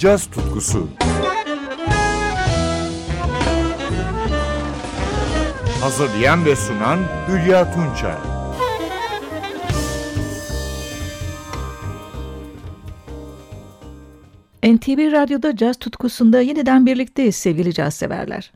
caz tutkusu. Hazırlayan ve sunan Hülya Tunçay. NTV Radyo'da caz tutkusunda yeniden birlikteyiz sevgili caz severler.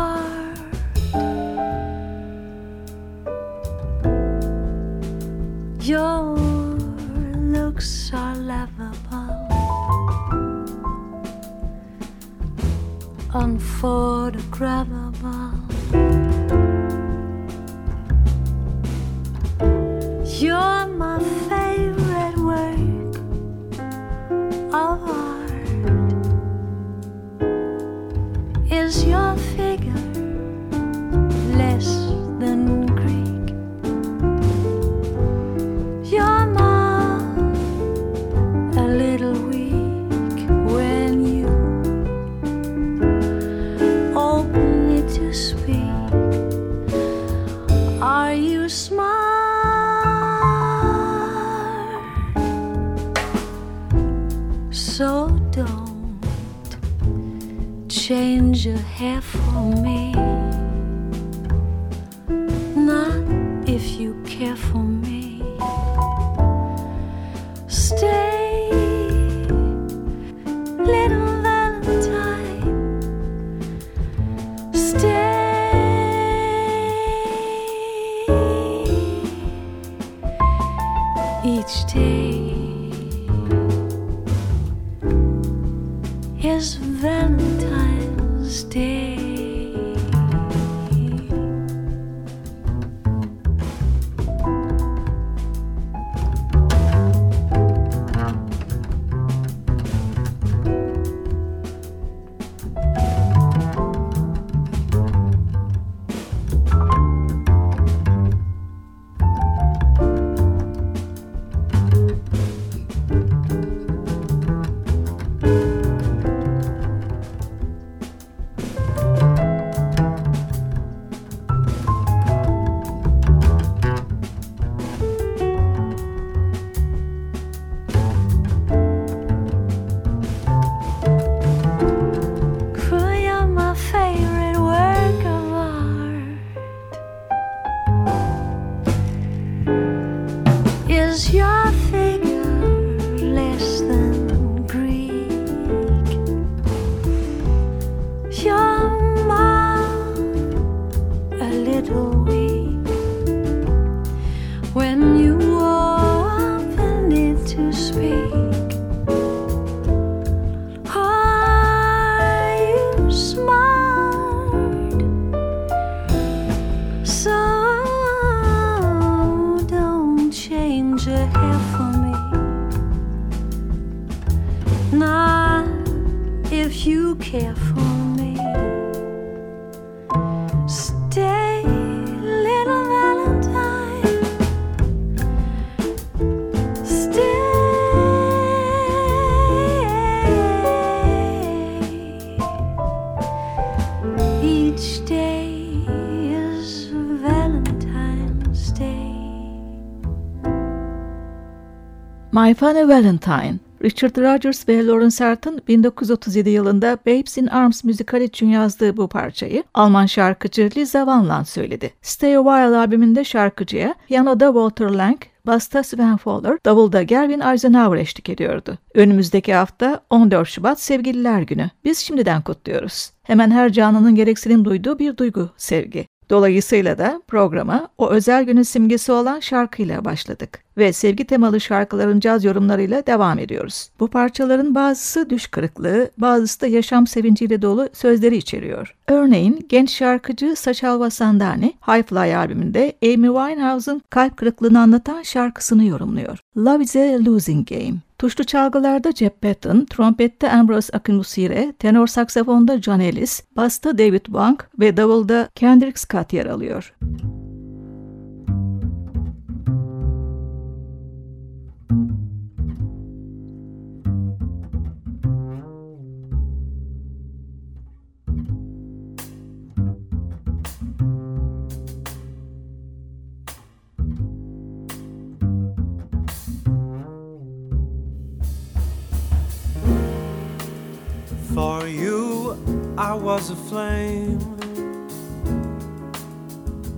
Heart. Your looks are lovable. unphotographable. So don't change your hair for me. Not if you care for me. My Funny Valentine, Richard Rodgers ve Lawrence Art'ın 1937 yılında Babes in Arms müzikal için yazdığı bu parçayı Alman şarkıcı Lisa Van söyledi. Stay a While albümünde şarkıcıya piyanoda Walter Lang, basta Sven Fowler, davulda Gerwin Eisenhower eşlik ediyordu. Önümüzdeki hafta 14 Şubat Sevgililer Günü. Biz şimdiden kutluyoruz. Hemen her canlının gereksinim duyduğu bir duygu sevgi. Dolayısıyla da programa o özel günün simgesi olan şarkıyla başladık ve sevgi temalı şarkıların caz yorumlarıyla devam ediyoruz. Bu parçaların bazısı düş kırıklığı, bazısı da yaşam sevinciyle dolu sözleri içeriyor. Örneğin genç şarkıcı Saçal Vasandani High Fly albümünde Amy Winehouse'un kalp kırıklığını anlatan şarkısını yorumluyor. Love is a Losing Game. Tuşlu çalgılarda Jeff Patton, trompette Ambrose Akinmusire, tenor saksafonda John Ellis, basta David Wang ve davulda Kendrick Scott yer alıyor. For I was a flame.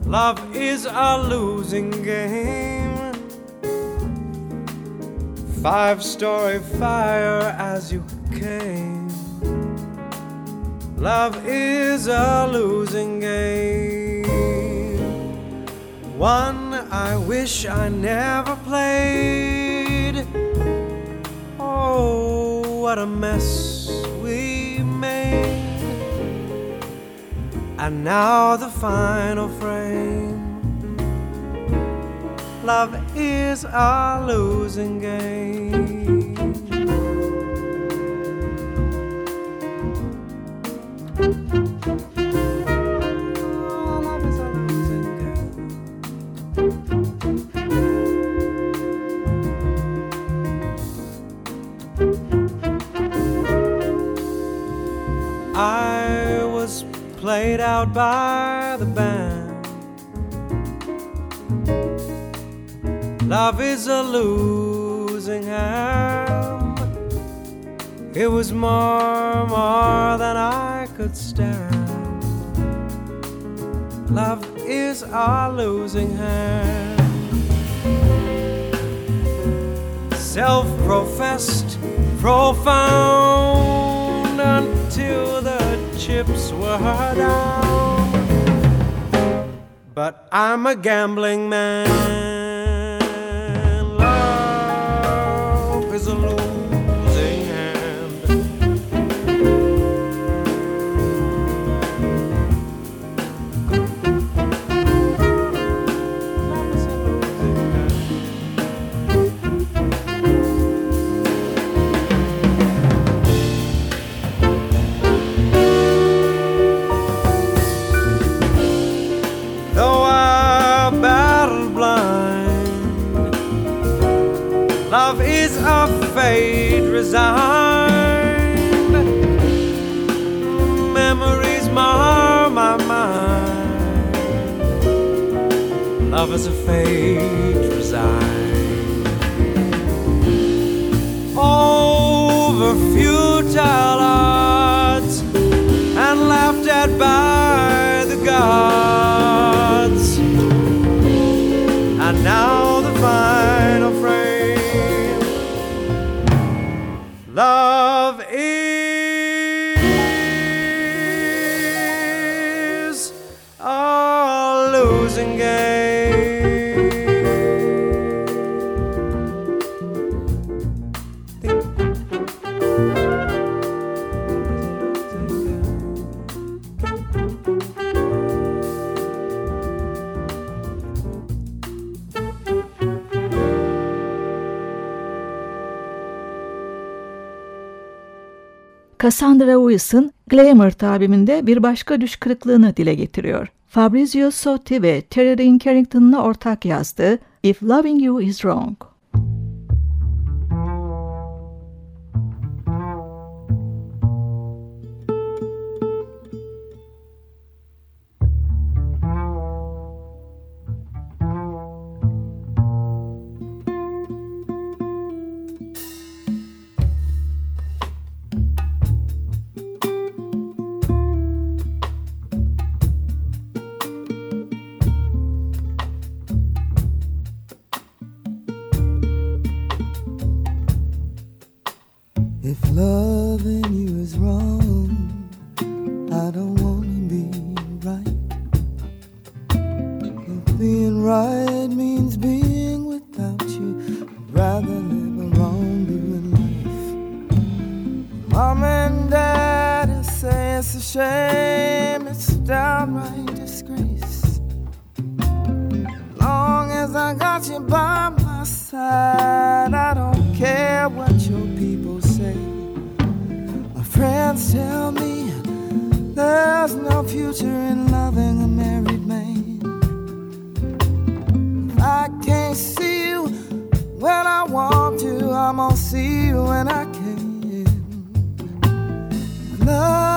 Love is a losing game. Five story fire as you came. Love is a losing game. One I wish I never played. Oh, what a mess we made. And now the final frame. Love is a losing game. By the band. Love is a losing hand. It was more, more than I could stand. Love is a losing hand. Self professed, profound chips were down. But I'm a gambling man. Love is a losing fate resigned. Memories mar my mind. Love is a fate resigned. Over futile odds and laughed at by Cassandra Wilson, Glamour albümünde bir başka düş kırıklığını dile getiriyor. Fabrizio Sotti ve Terry Dean Carrington'la ortak yazdığı If Loving You Is Wrong. want you by my side. I don't care what your people say. My friends tell me there's no future in loving a married man. I can't see you when I want to. I'm gonna see you when I can. Love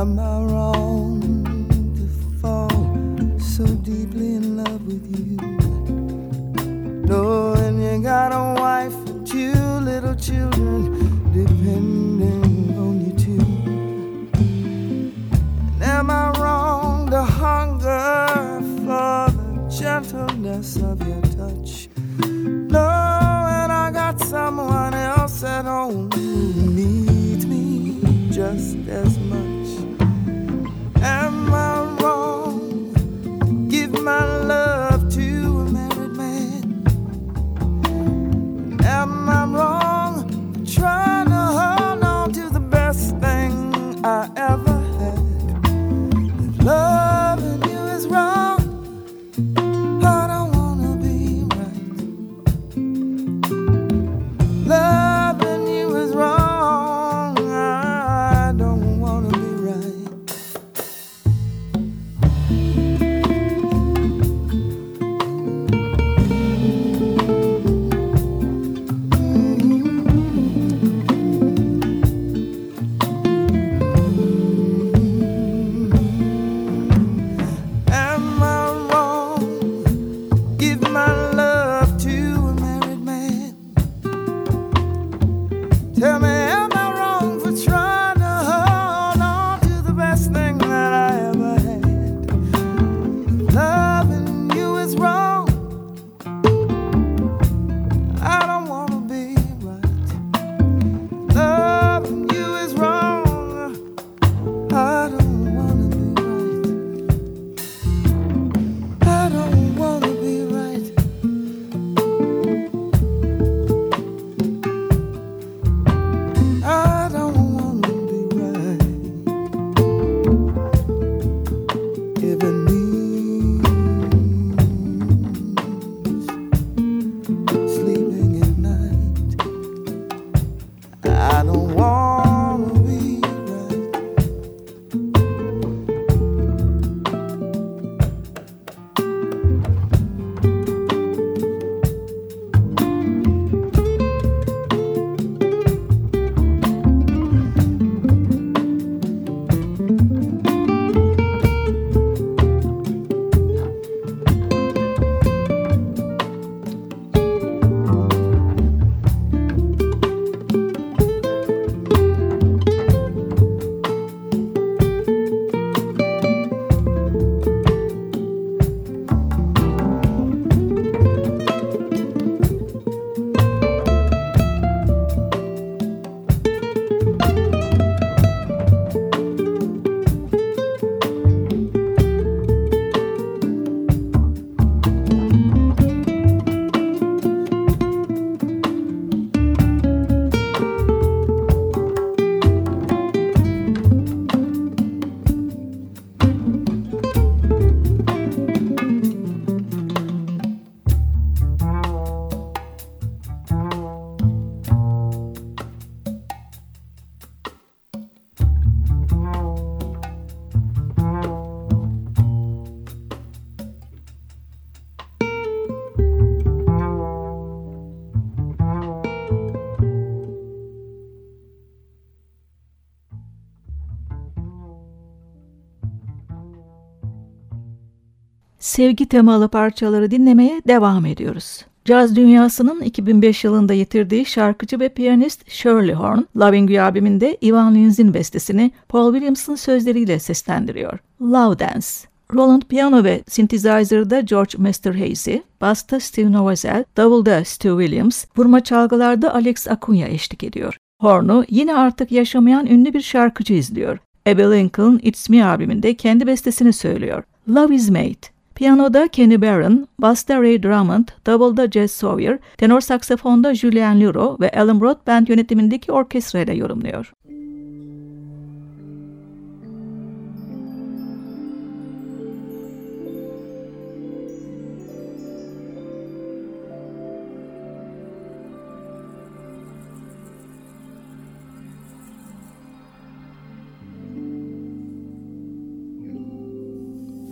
Am I wrong to fall so deeply in love with you? No. sevgi temalı parçaları dinlemeye devam ediyoruz. Caz dünyasının 2005 yılında yitirdiği şarkıcı ve piyanist Shirley Horn, Loving You albümünde Ivan Lins bestesini Paul Williams'ın sözleriyle seslendiriyor. Love Dance. Roland piyano ve synthesizer'da George Masterhazy, basta Steve Novosel, davulda Stu Williams, vurma çalgılarda Alex Acuna eşlik ediyor. Horn'u yine artık yaşamayan ünlü bir şarkıcı izliyor. Abby Lincoln, It's Me albümünde kendi bestesini söylüyor. Love is Made. Piyanoda Kenny Barron, basta Ray Drummond, davulda Jess Sawyer, tenor saksafonda Julian Luro ve Alan Broadband yönetimindeki orkestra ile yorumluyor.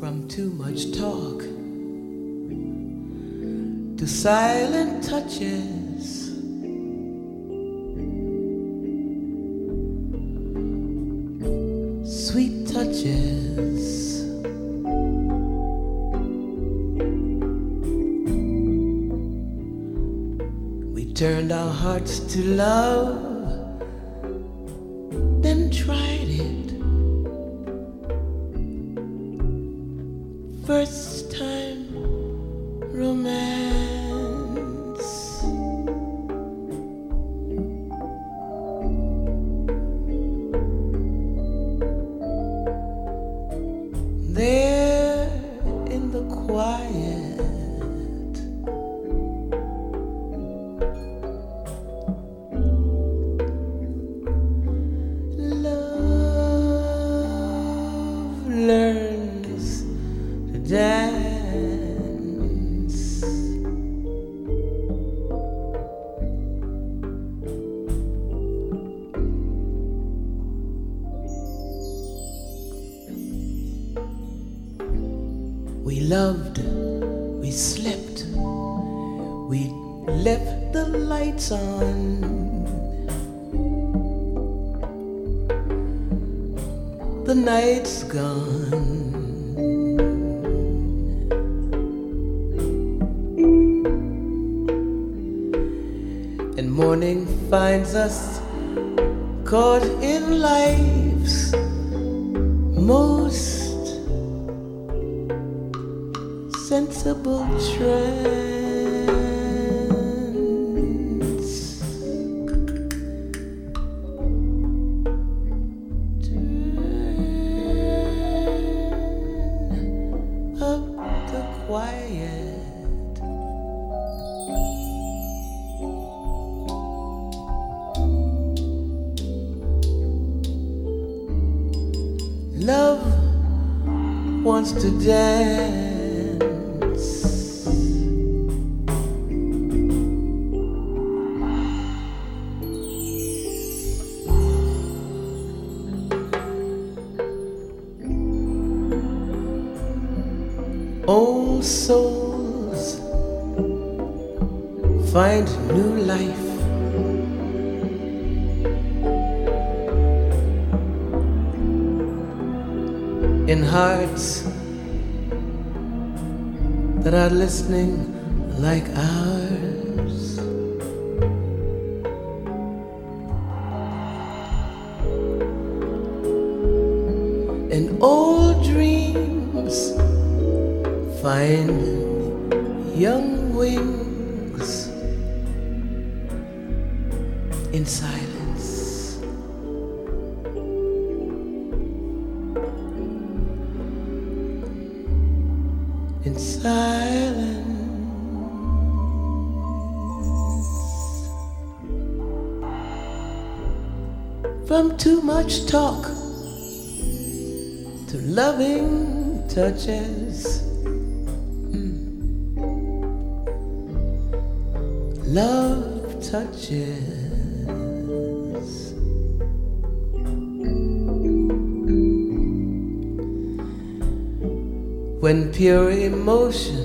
From too much talk to silent touches. Sweet touches. We turned our hearts to love, sensible trance. In hearts that are listening like ours. And old dreams find young wings much talk to loving touches. Hmm. love touches. When pure emotion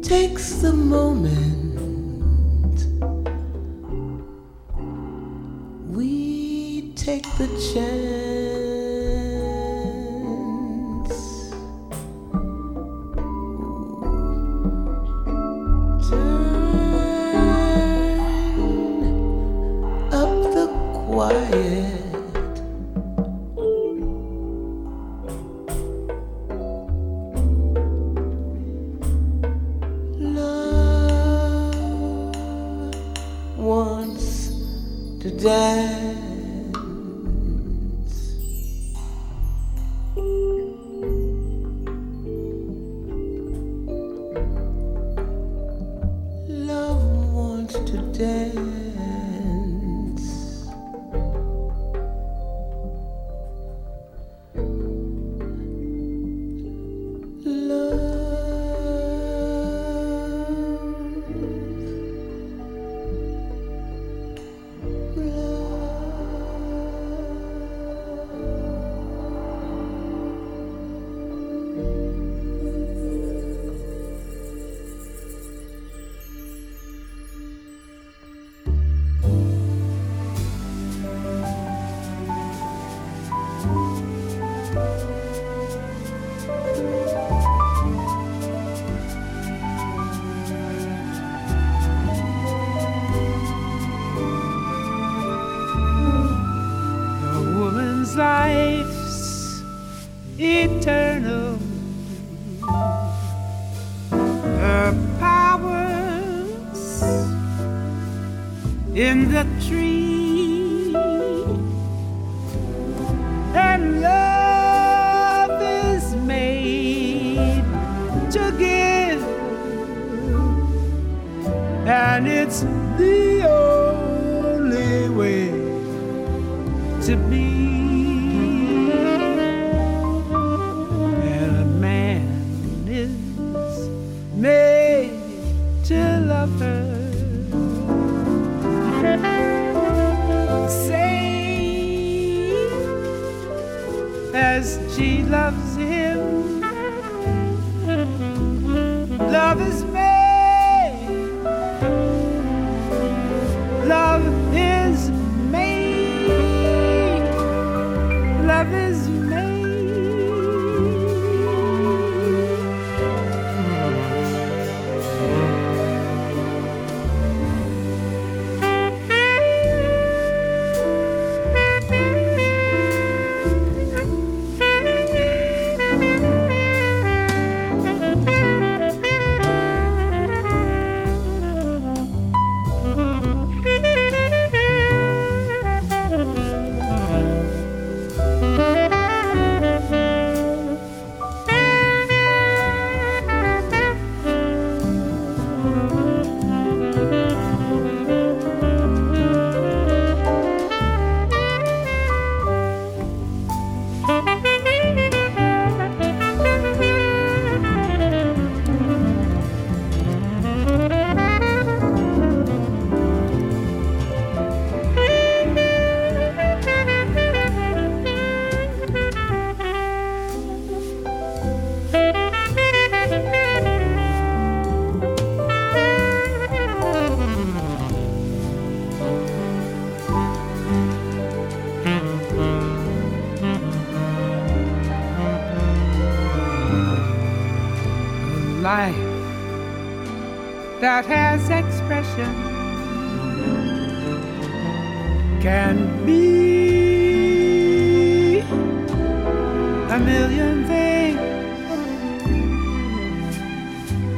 takes the moment, life's eternal. Her powers in the loves him. Love is made.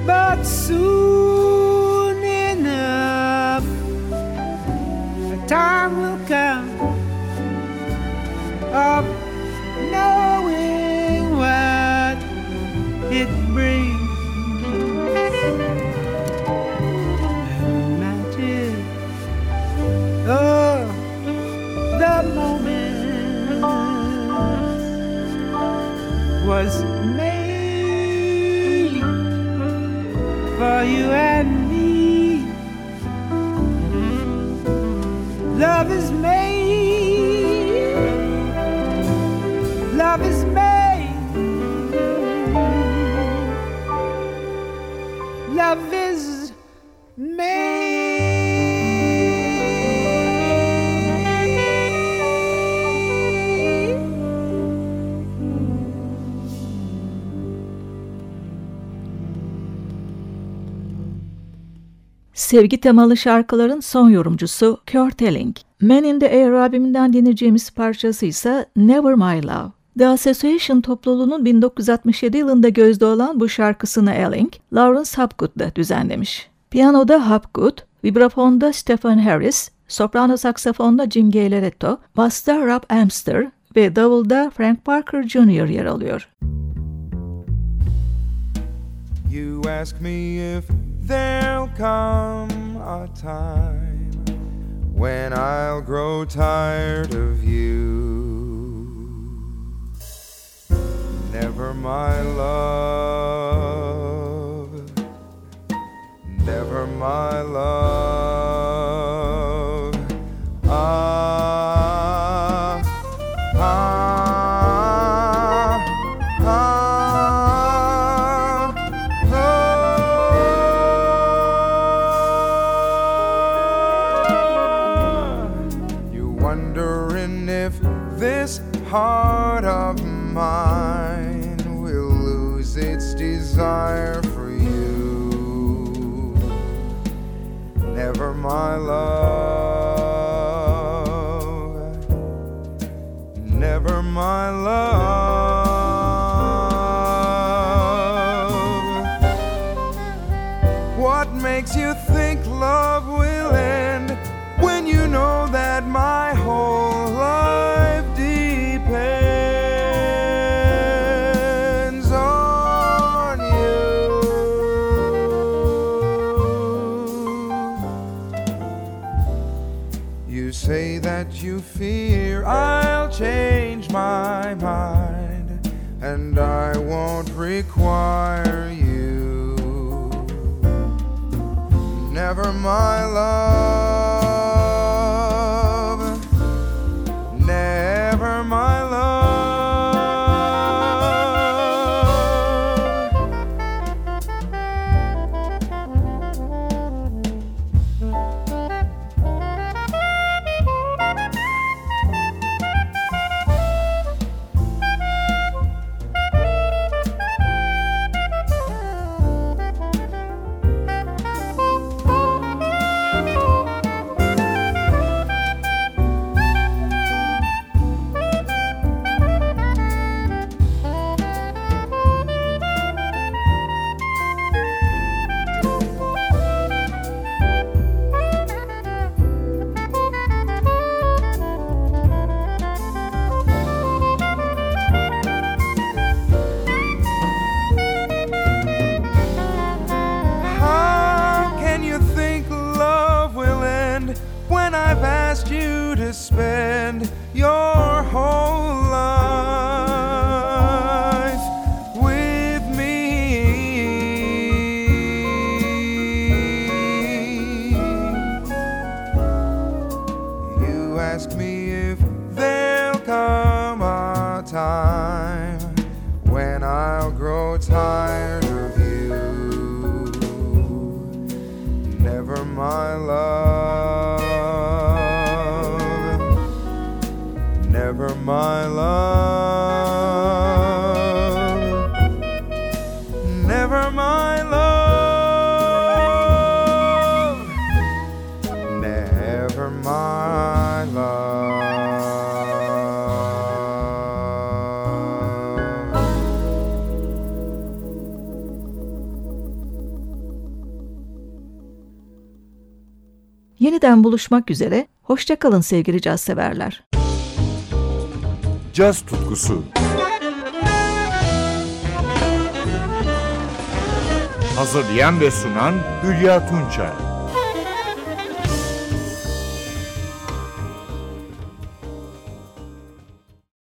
But soon enough, the time will come of knowing what it brings. Sevgi temalı şarkıların son yorumcusu Kurt Elling. Man in the Air albümünden dinleyeceğimiz parçası ise Never My Love. The Association topluluğunun 1967 yılında gözde olan bu şarkısını Elling, Lawrence Hopgood da düzenlemiş. Piyanoda Hopgood, vibrafonda Stephen Harris, soprano saksafonda Jim Gayleretto, basta Rob Amster ve davulda Frank Parker Jr. yer alıyor. You ask me if There'll come a time when I'll grow tired of you. Never my love, never my love. love, never my love. yeniden buluşmak üzere. Hoşçakalın sevgili caz severler. Caz tutkusu Hazırlayan ve sunan Hülya Tunçay